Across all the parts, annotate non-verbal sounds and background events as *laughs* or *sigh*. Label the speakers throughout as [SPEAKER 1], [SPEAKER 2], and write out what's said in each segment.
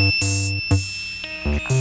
[SPEAKER 1] Thanks.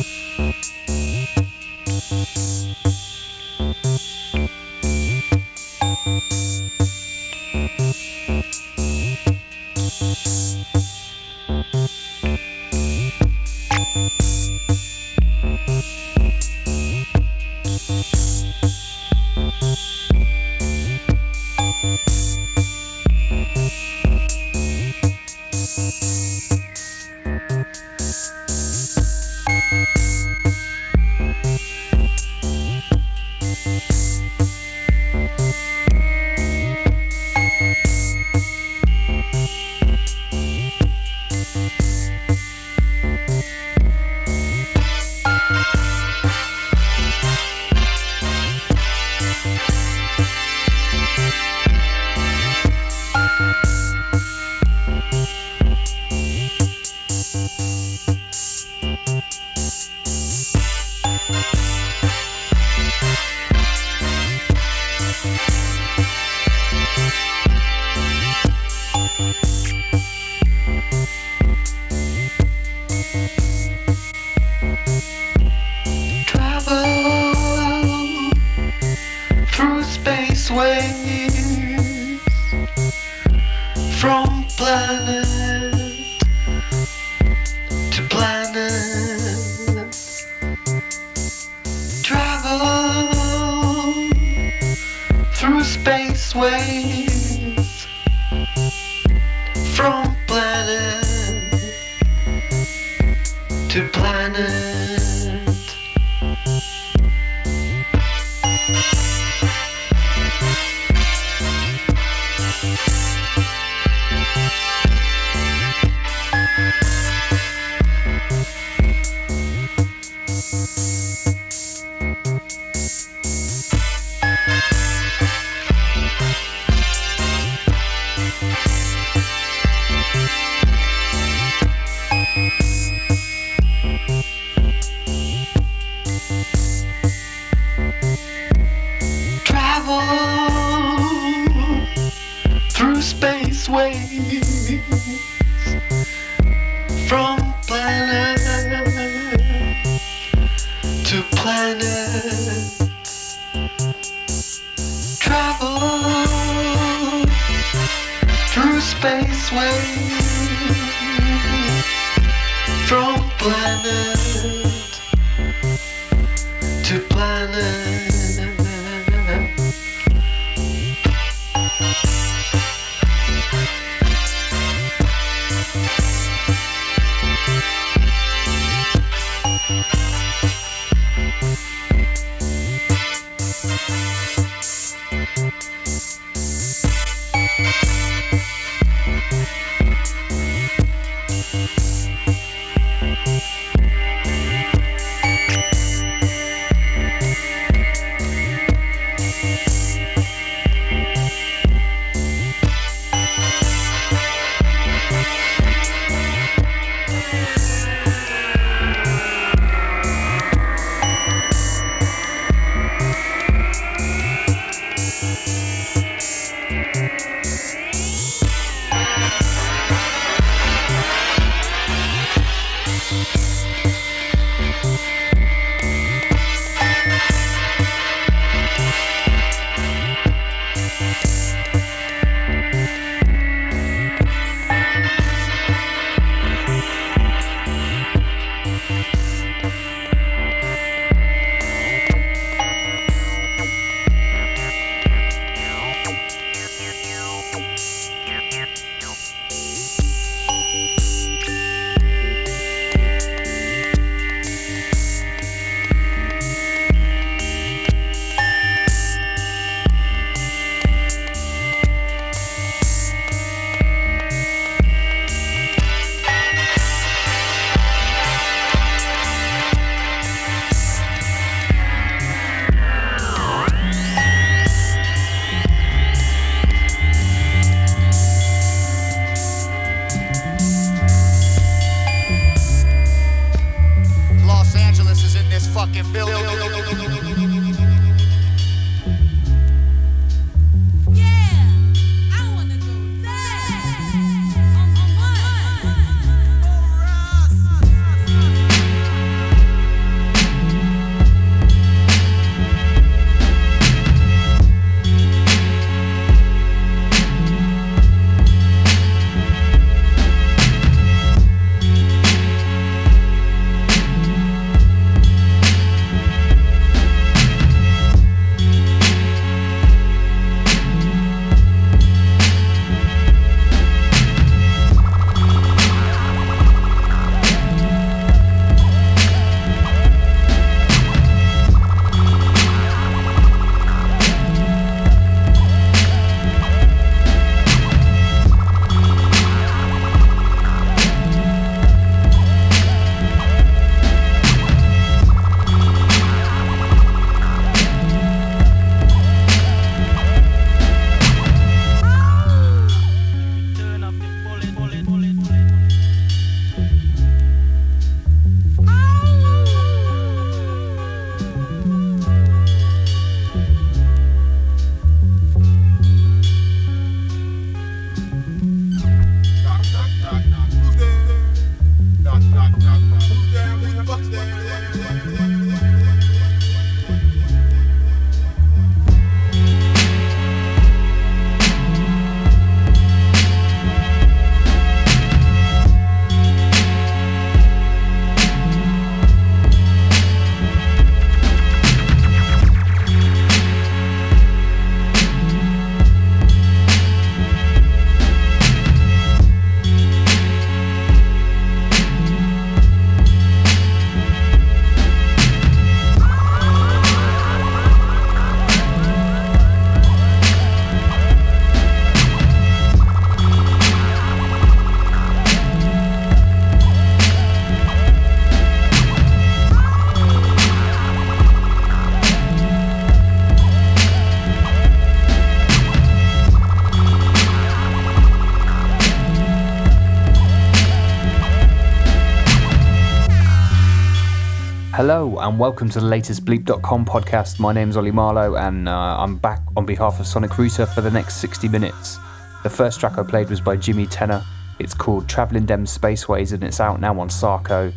[SPEAKER 1] And welcome to the latest Bleep.com podcast. My name's Oli Marlow and uh, I'm back on behalf of Sonic Router for the next 60 minutes. The first track I played was by Jimi Tenor. It's called Travelling Dem Spaceways and it's out now on Sarco.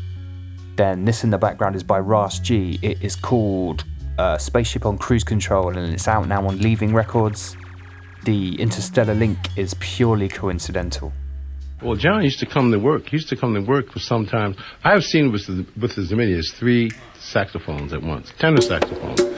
[SPEAKER 1] Then this in the background is by Ras G. It is called uh, Spaceship on Cruise Control and it's out now on Leaving Records. The Interstellar link is purely coincidental.
[SPEAKER 2] Well, John used to come to work. He used to come to work for sometimes. I've seen with with as many as three saxophones at once, tenor saxophones.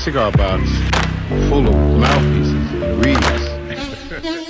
[SPEAKER 2] Cigar box full of mouthpieces and reeds. *laughs*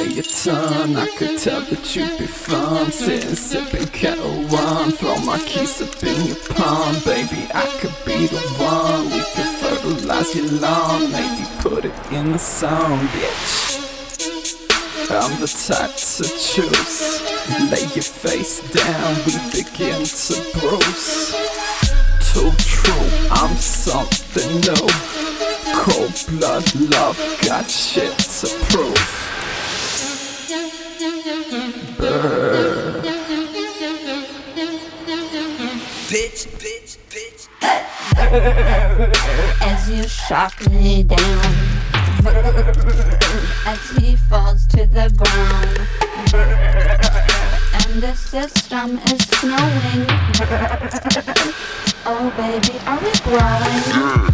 [SPEAKER 3] weigh a ton. I could tell that you'd be fun, sitting sipping Ketel One. Throw my keys up in your palm, baby. I could be the one. We could fertilize your lawn, maybe put it in the song, bitch. I'm the type to choose. Lay your face down, we begin to bruise. Too true, I'm something new. Cold blood love, got shit to prove. Brr.
[SPEAKER 4] Bitch, bitch, bitch. As you shock me down as he falls to the ground. And the system is snowing. oh baby, are we growing?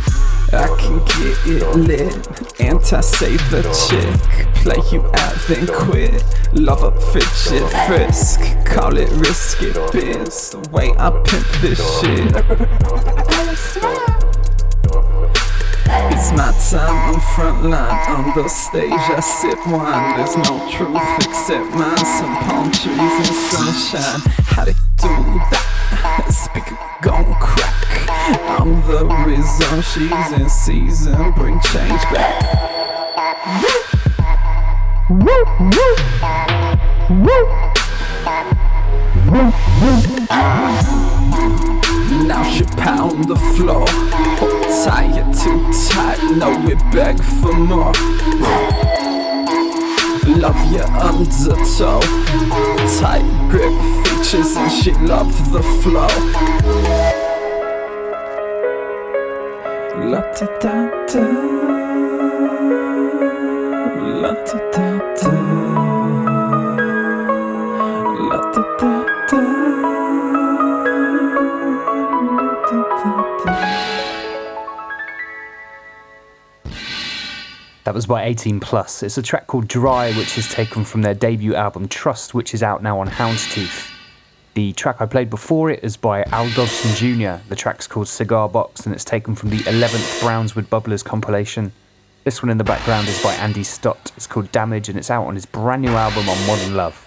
[SPEAKER 3] I can get it lit. Anti-save the chick. Play you out, then quit. Love a fidget frisk. Call it risky biz. The way I pimp this shit. It's my time on front line. On the stage, I sip wine. There's no truth except mine. Some palm trees and sunshine. How they do that? Speaker gon' crack. I'm the reason she's in season. Bring change back. Now she pound the floor. Hold tight, too tight. No, we beg for more. Love your undertow. Tight grip features, and she loved the flow. La da da da.
[SPEAKER 1] That was by 18 Plus. It's a track called Dry, which is taken from their debut album Trust, which is out now on Houndstooth. The track I played before it is by Al Dobson Jr. The track's called Cigar Box and it's taken from the 11th Brownswood Bubblers compilation. This one in the background is by Andy Stott. It's called Damage and it's out on his brand new album on Modern Love.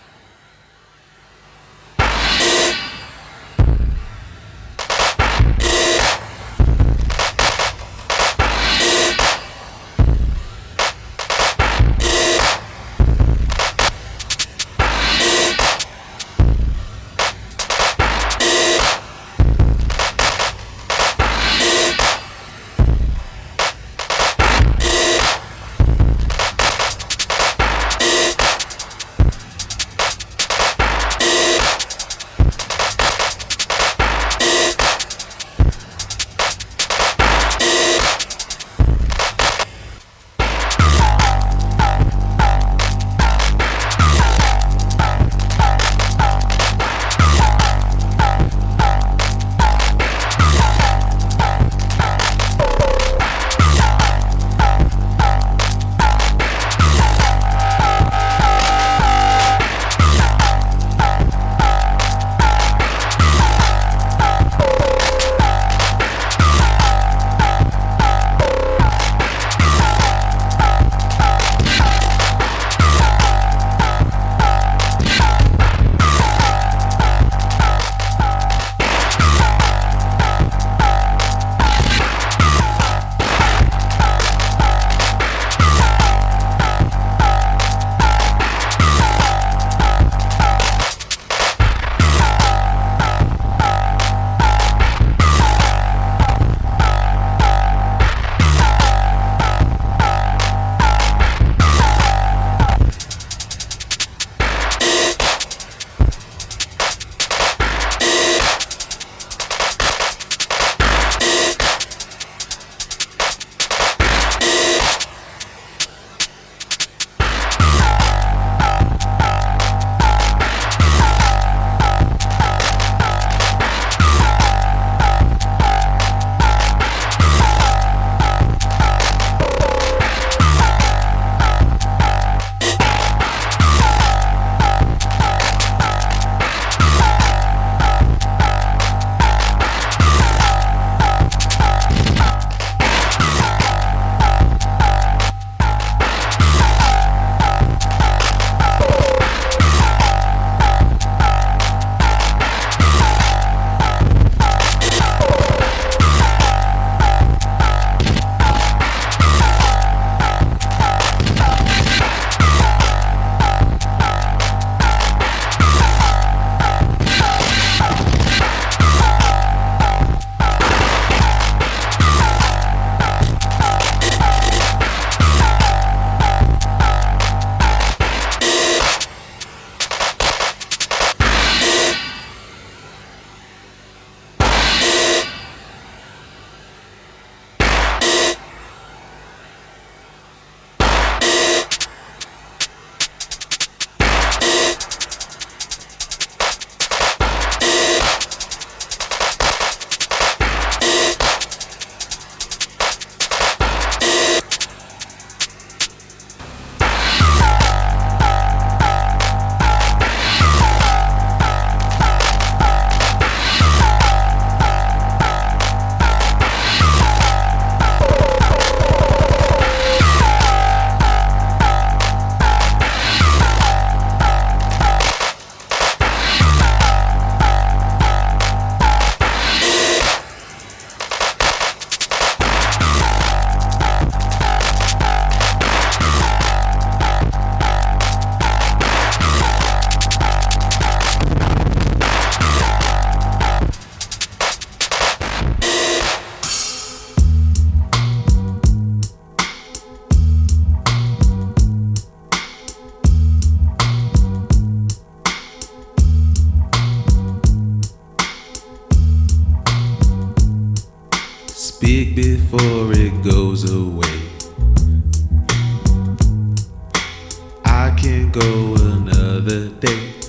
[SPEAKER 5] Go another day.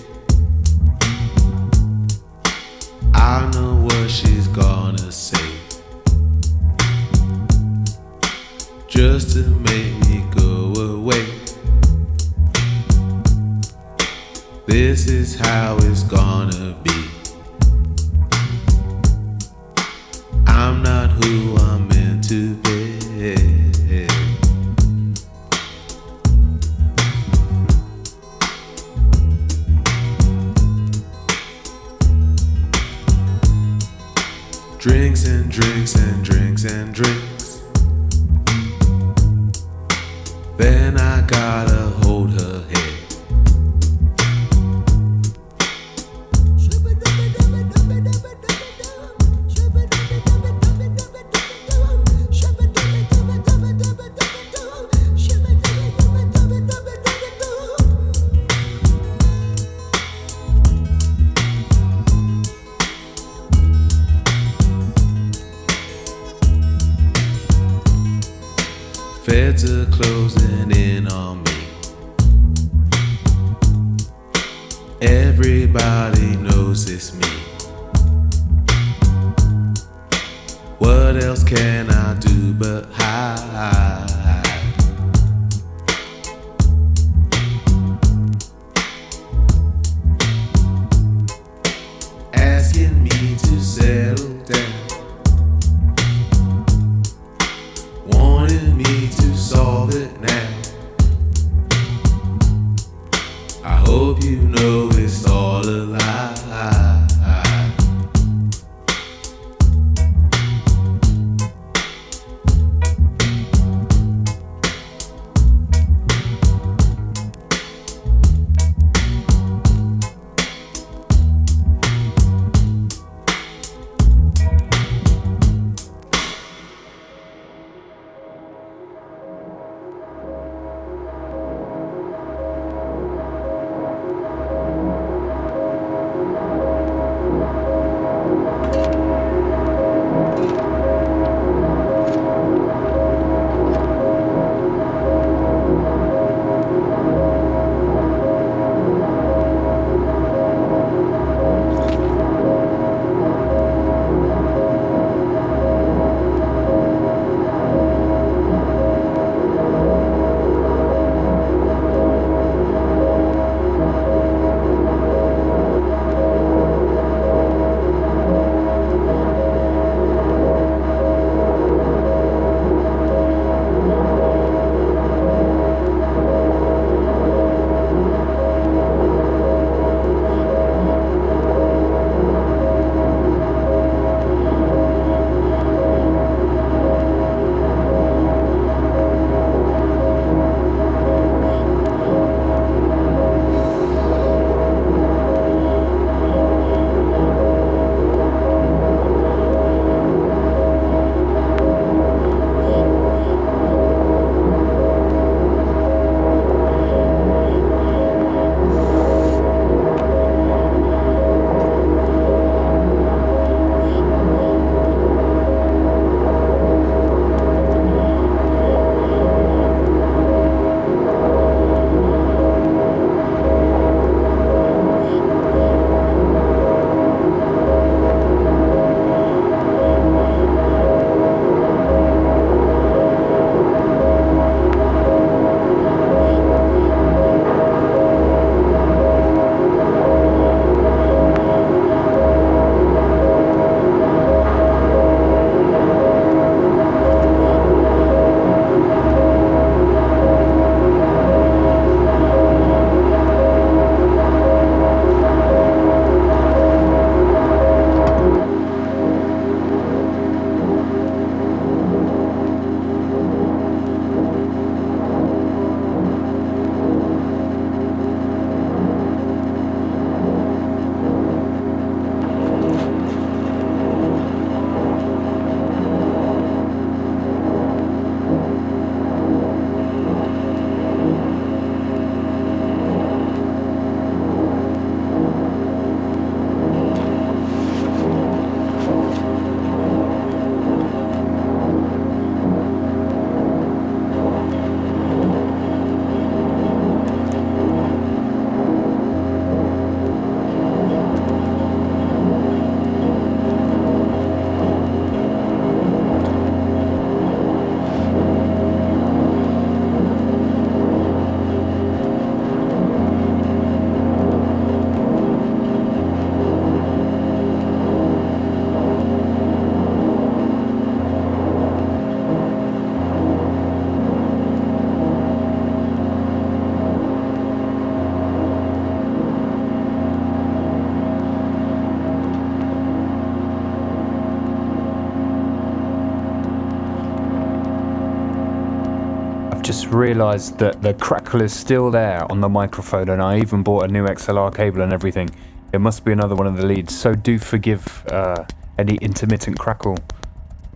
[SPEAKER 1] Realised that the crackle is still there on the microphone, and I even bought a new XLR cable and everything. It must be another one of the leads, so do forgive uh, any intermittent crackle.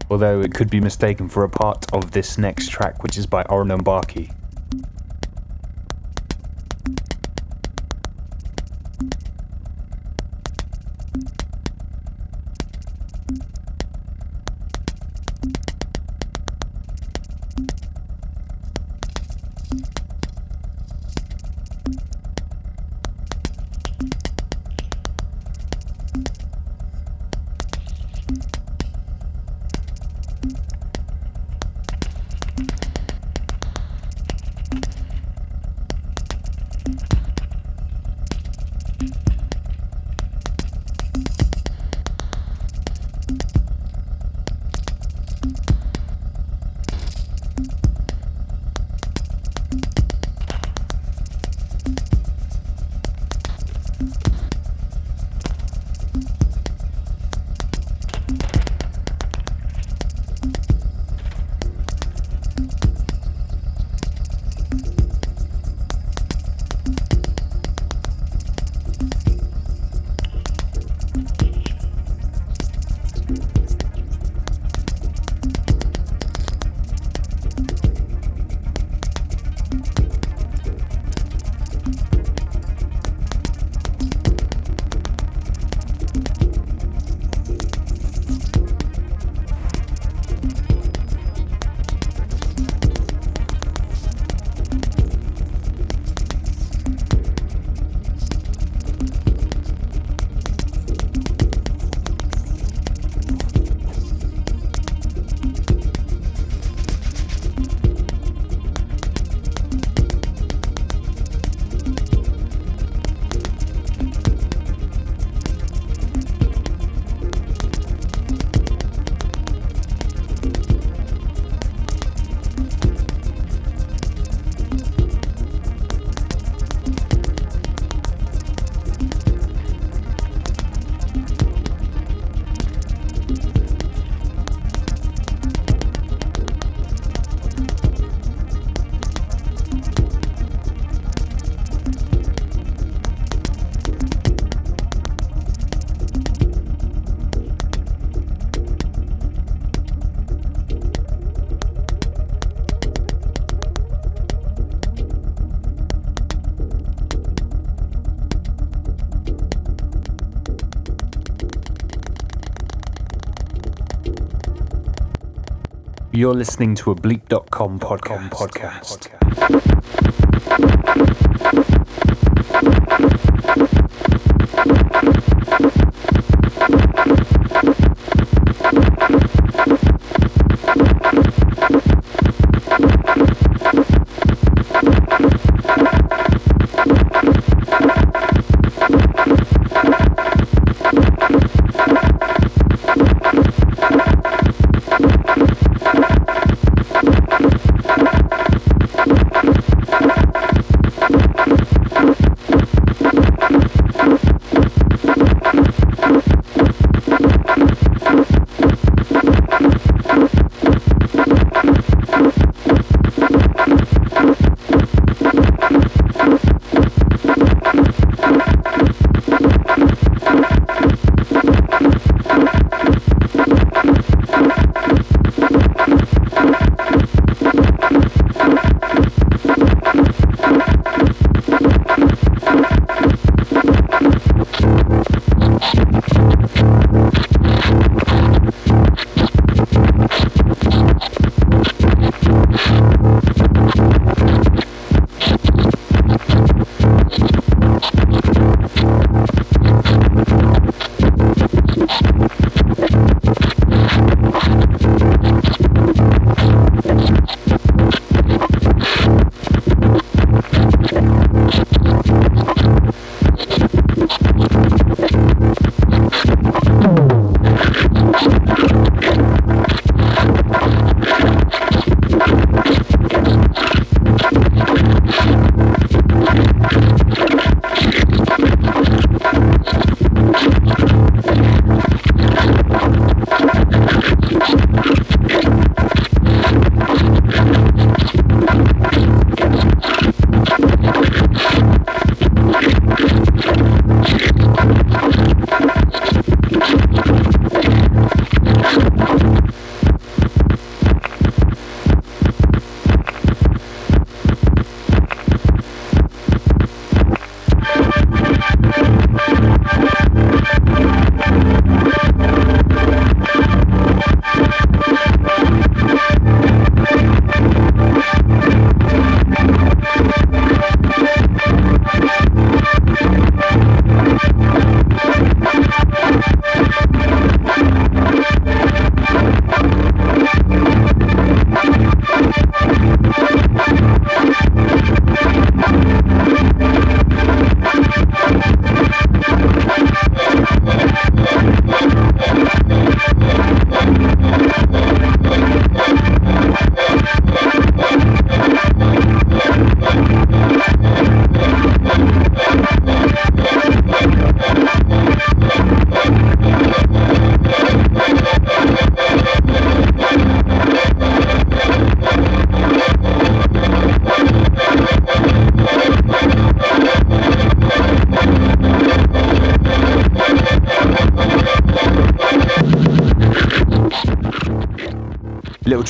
[SPEAKER 1] Although it could be mistaken for a part of this next track, which is by Oren Barkey. You're listening to a bleep.com podcast. podcast. little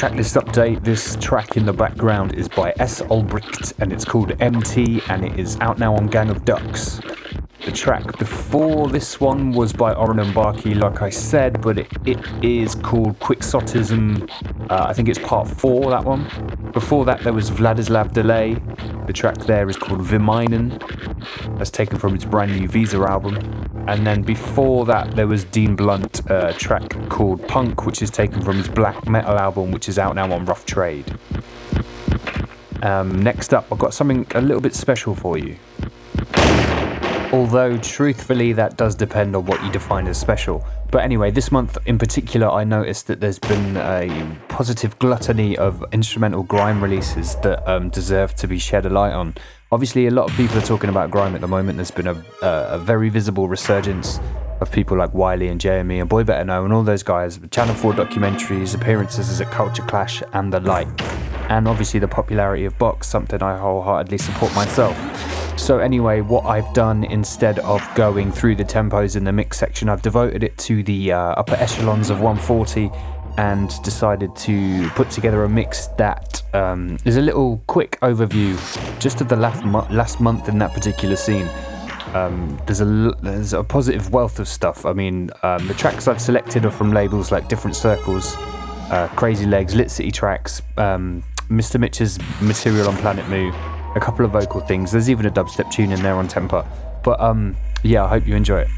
[SPEAKER 1] tracklist update. This track in the background is by S. Ulbricht and it's called MT and it is out now on Gang of Ducks. The track before this one was by Oren Ambarchi, like I said, but it, it is called Quixotism. Uh, I think it's part four, that one. Before that, there was Vladislav Delay. The track there is called Viminen. That's taken from his brand new Visa album. And then before that, there was Dean Blunt, a track called Punk, which is taken from his black metal album, which is out now on Rough Trade. Um, next up, I've got something a little bit special for you. Although, truthfully, that does depend on what you define as special. But anyway, this month in particular, I noticed that there's been a positive gluttony of instrumental grime releases that um, deserve to be shed a light on. Obviously, a lot of people are talking about grime at the moment. There's been a, a, a very visible resurgence of people like Wiley and JME and Boy Better Know and all those guys, Channel 4 documentaries, appearances as a culture clash, and the like. And obviously, the popularity of Box, something I wholeheartedly support myself. So, anyway, what I've done instead of going through the tempos in the mix section, I've devoted it to the uh, upper echelons of 140 and decided to put together a mix that um, is a little quick overview just of the last, last month in that particular scene. Um, there's a there's a positive wealth of stuff. I mean, um, the tracks I've selected are from labels like Different Circles, uh, Crazy Legs, Lit City Trax, um, Mr. Mitch's material on Planet Mu, a couple of vocal things. There's even a dubstep tune in there on Tempa. But um, yeah, I hope you enjoy it.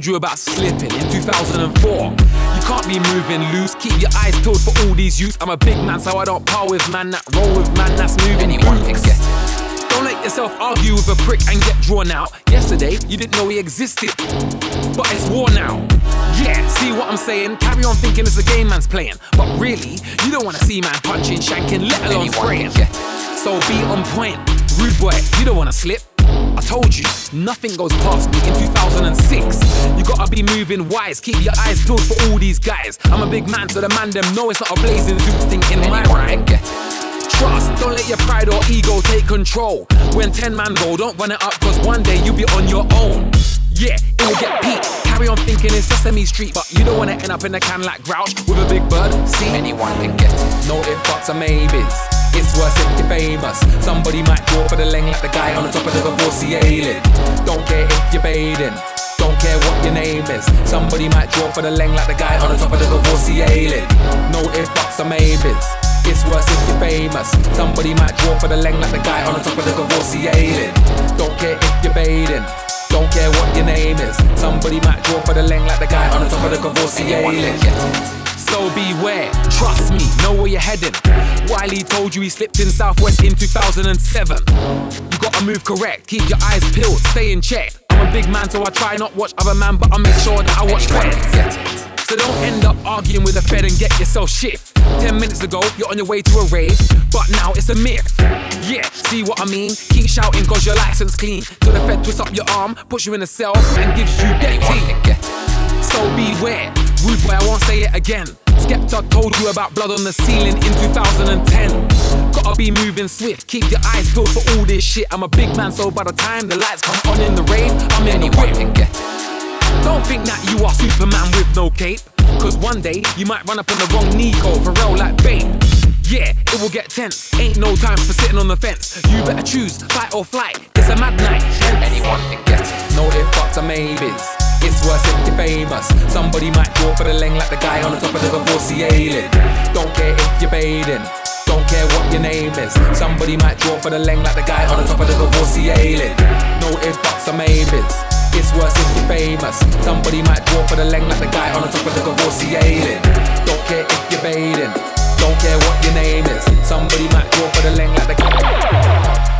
[SPEAKER 6] Told you about slipping in 2004. You can't be moving loose, keep your eyes peeled for all these youths. I'm a big man, so I don't par with man that roll with man that's moving. Anyone can get don't let yourself argue with a prick and get drawn out. Yesterday, you didn't know he existed, but it's war now. Yeah, see what I'm saying? Carry on thinking it's a game man's playing, but really, you don't wanna see man punching, shanking, let alone spraying. So be on point, rude boy. You don't wanna slip. I told you, nothing goes past me in 2006. You gotta be moving wise, keep your eyes peeled for all these guys. I'm a big man, so the man them know it's not a blazing zoot thing in my rhyme. Trust, don't let your pride or ego take control. When 10 man go, don't run it up, cause one day you'll be on your own. Yeah, it will get peaked. Carry on thinking it's Sesame Street, but you don't wanna end up in a can like Grouch with a big bird. See, anyone can get it. No if, buts, or maybes. It's worse if you're famous. Somebody might draw for the leng like the guy on the top of the divorcee ailing. Don't care if you're bathing. Don't care what your name is. Somebody might draw for the leng like the guy on the top of the divorcee ailing. No if, buts, or maybes. It's worse if you're famous. Somebody might draw for the leng like the guy on the top of the ailing. Don't care if you're bathing. Don't care what your name is. Somebody might draw for the leng like the guy on the top of the divorcee ailing. So beware, trust me, know where you're heading. Wiley told you he slipped in Southwest in 2007. You gotta move correct, keep your eyes peeled, stay in check. I'm a big man, so I try not watch other man, but I make sure that I watch feds. So don't end up arguing with a fed and get yourself shift. Ten minutes ago, you're on your way to a rave, but now it's a myth. Yeah, see what I mean? Keep shouting cause your license clean. Till the fed twists up your arm, puts you in a cell, and gives you death So beware, rude boy, I won't say it again. Skepta told you about blood on the ceiling in 2010. Gotta be moving swift, keep your eyes peeled for all this shit. I'm a big man, so by the time the lights come on in the rave, I'm in the whip. Don't think that you are Superman with no cape. Cause one day you might run up on the wrong Nico for real like babe. Yeah, it will get tense. Ain't no time for sitting on the fence. You better choose fight or flight. It's a mad night. Anyone can get it. No if buts or maybes. It's worse if you're famous. Somebody might draw for the leng like the guy on the top of the divorcee ailing. Don't care if you're bathing. Don't care what your name is. Somebody might draw for the leng like the guy on the top of the divorcee ailing. No if buts or maybes. It's worse if you're famous. Somebody might draw for the leng like the guy on the top of the divorcee ailing. Don't care if you're bathing. Don't care what your name is. Somebody might draw for the leng like the guy.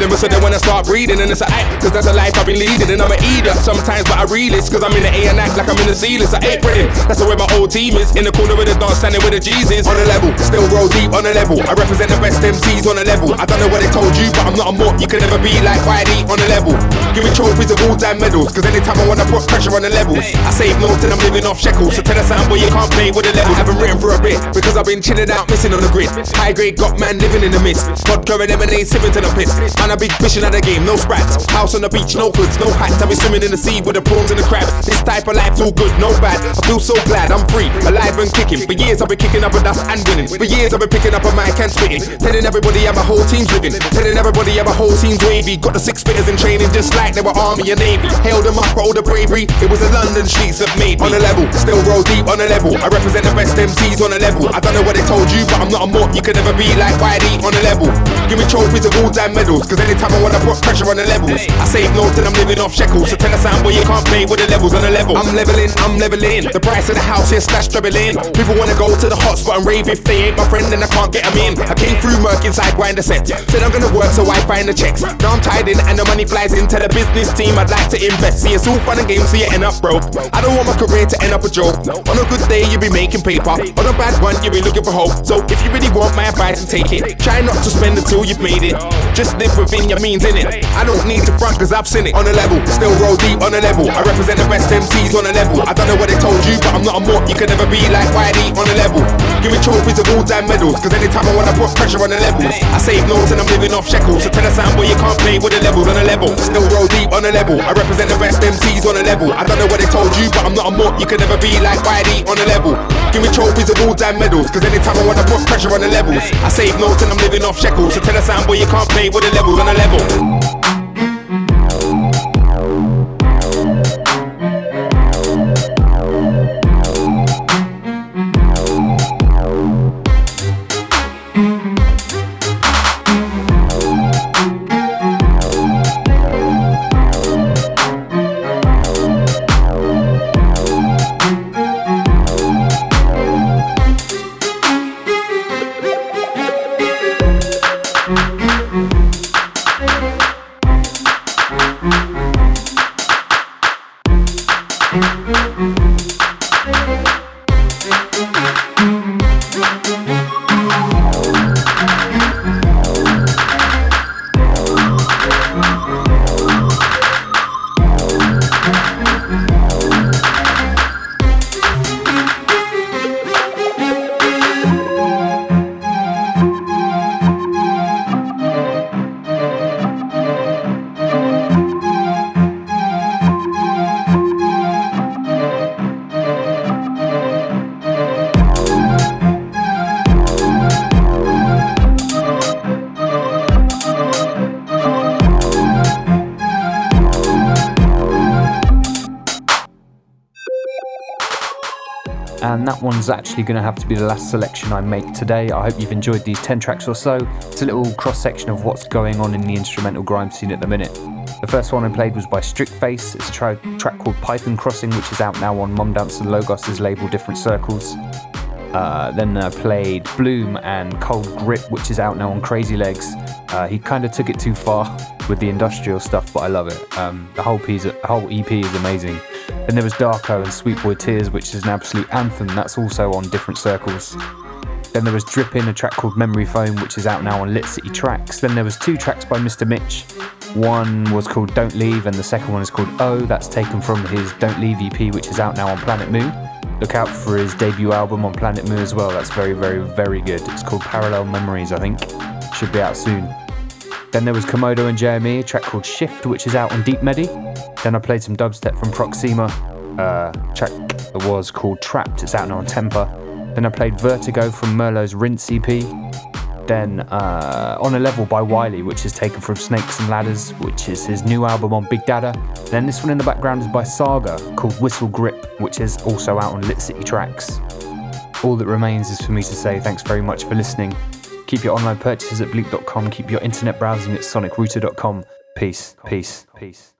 [SPEAKER 7] gallon, so they wanna start breathing. And it's a act, cause that's a life I've been leading. And I'm a eater sometimes, but I realist, cause I'm in the A and act like I'm in the C list. I ain't pretty. That's the way my whole team is. In the corner of the dance, standing with the Jesus. On a level, still roll deep on a level. I represent the best MCs on a level. I don't know what they told you, but I'm not a more. You can never be like YD on a level. Give me trophies of all time medals, cause anytime I wanna put pressure on the levels, I save notes and I'm living off shekels. So tell us something boy you can't play with the level. I haven't written for a bit, because I've been chilling out, missing on the grid. High grade got man living in the mist. Vodka and lemonade sipping to the piss. Man, I big fishing at the game, no sprats. House on the beach, no hoods, no hats. I be swimming in the sea with the prawns and the crabs. This type of life's all good, no bad. I feel so glad I'm free, alive and kicking. For years I've been kicking up a dust and winning. For years I've been picking up a mic and spitting. Telling everybody how my whole team's living. Telling everybody how my whole team's wavy. Got the six spitters in training just like they were army and navy. Held them up for all the bravery. It was the London streets that made me. On a level, still roll deep on a level. I represent the best MCs on a level. I don't know what they told you, but I'm not a mob. You can never be like YD on a level. Give me trophies of all time medals, cause anytime I wanna put pressure on the levels, I save notes and I'm living off shekels. So tell us sound boy you can't play with the levels on the level. I'm leveling, I'm leveling. The price of the house here slash doubling. People wanna go to the hotspot and rave if they ain't my friend, then I can't get them in. I came through Merc inside grind the set. Said I'm gonna work so I find the checks. Now I'm tied in and the money flies into the business team. I'd like to invest. See, it's all fun and games, so you end up broke. I don't want my career to end up a joke. On a good day, you be making paper. On a bad one, you be looking for hope. So if you really want my advice, and take it. Try not to spend until you've made it. Just live within your means? I don't need to front cause I've seen it on a level. Still roll deep on a level. I represent the best MCs on a level. I don't know what they told you, but I'm not a mort. You can never be like Whitey on a level. Give me trophies of all time medals, cause anytime I wanna put pressure on the levels, I save notes and I'm living off shekels. So tell a sound boy you can't play with the levels on a level. Still roll deep on a level. I represent the best MCs on a level. I don't know what they told you, but I'm not a mort. You can never be like Whitey on a level. Give me trophies and all time medals, cause anytime I wanna put pressure on the levels, I save notes and I'm living off shekels. So tell a sound boy you can't play with the levels on a level.
[SPEAKER 1] One's actually going to have to be the last selection I make today. I hope you've enjoyed these 10 tracks or so. It's a little cross section of what's going on in the instrumental grime scene at the minute. The first one I played was by Strict Face. It's a tra- track called Python Crossing, which is out now on Mumdance and Logos' label Different Circles. Uh, then I played Bloom and Cold Grip, which is out now on Crazy Legs. Uh, he kind of took it too far *laughs* with the industrial stuff, but I love it. Um, the whole, piece, the whole EP is amazing. Then there was Darko and Sweet Boy Tears, which is an absolute anthem. That's also on different circles. Then there was Drippin', a track called Memory Foam, which is out now on Lit City Trax. Then there was two tracks by Mr. Mitch. One was called Don't Leave, and the second one is called Oh. That's taken from his Don't Leave EP, which is out now on Planet Mu. Look out for his debut album on Planet Mu as well. That's very, very, very good. It's called Parallel Memories, I think. Should be out soon. Then there was Commodo and JME, a track called Shift, which is out on Deep Medi. Then I played some dubstep from Proxima. Uh, track that was called Trapped. It's out now on Tempa. Then I played Vertigo from Murlo's Rinse EP. Then uh, On a Level by Wiley, which is taken from Snakes and Ladders, which is his new album on Big Dada. Then this one in the background is by Saga, called Whistle Grip, which is also out on Lit City Trax. All that remains is for me to say thanks very much for listening. Keep your online purchases at bleep.com, keep your internet browsing at sonicrouter.com. Peace, peace, peace.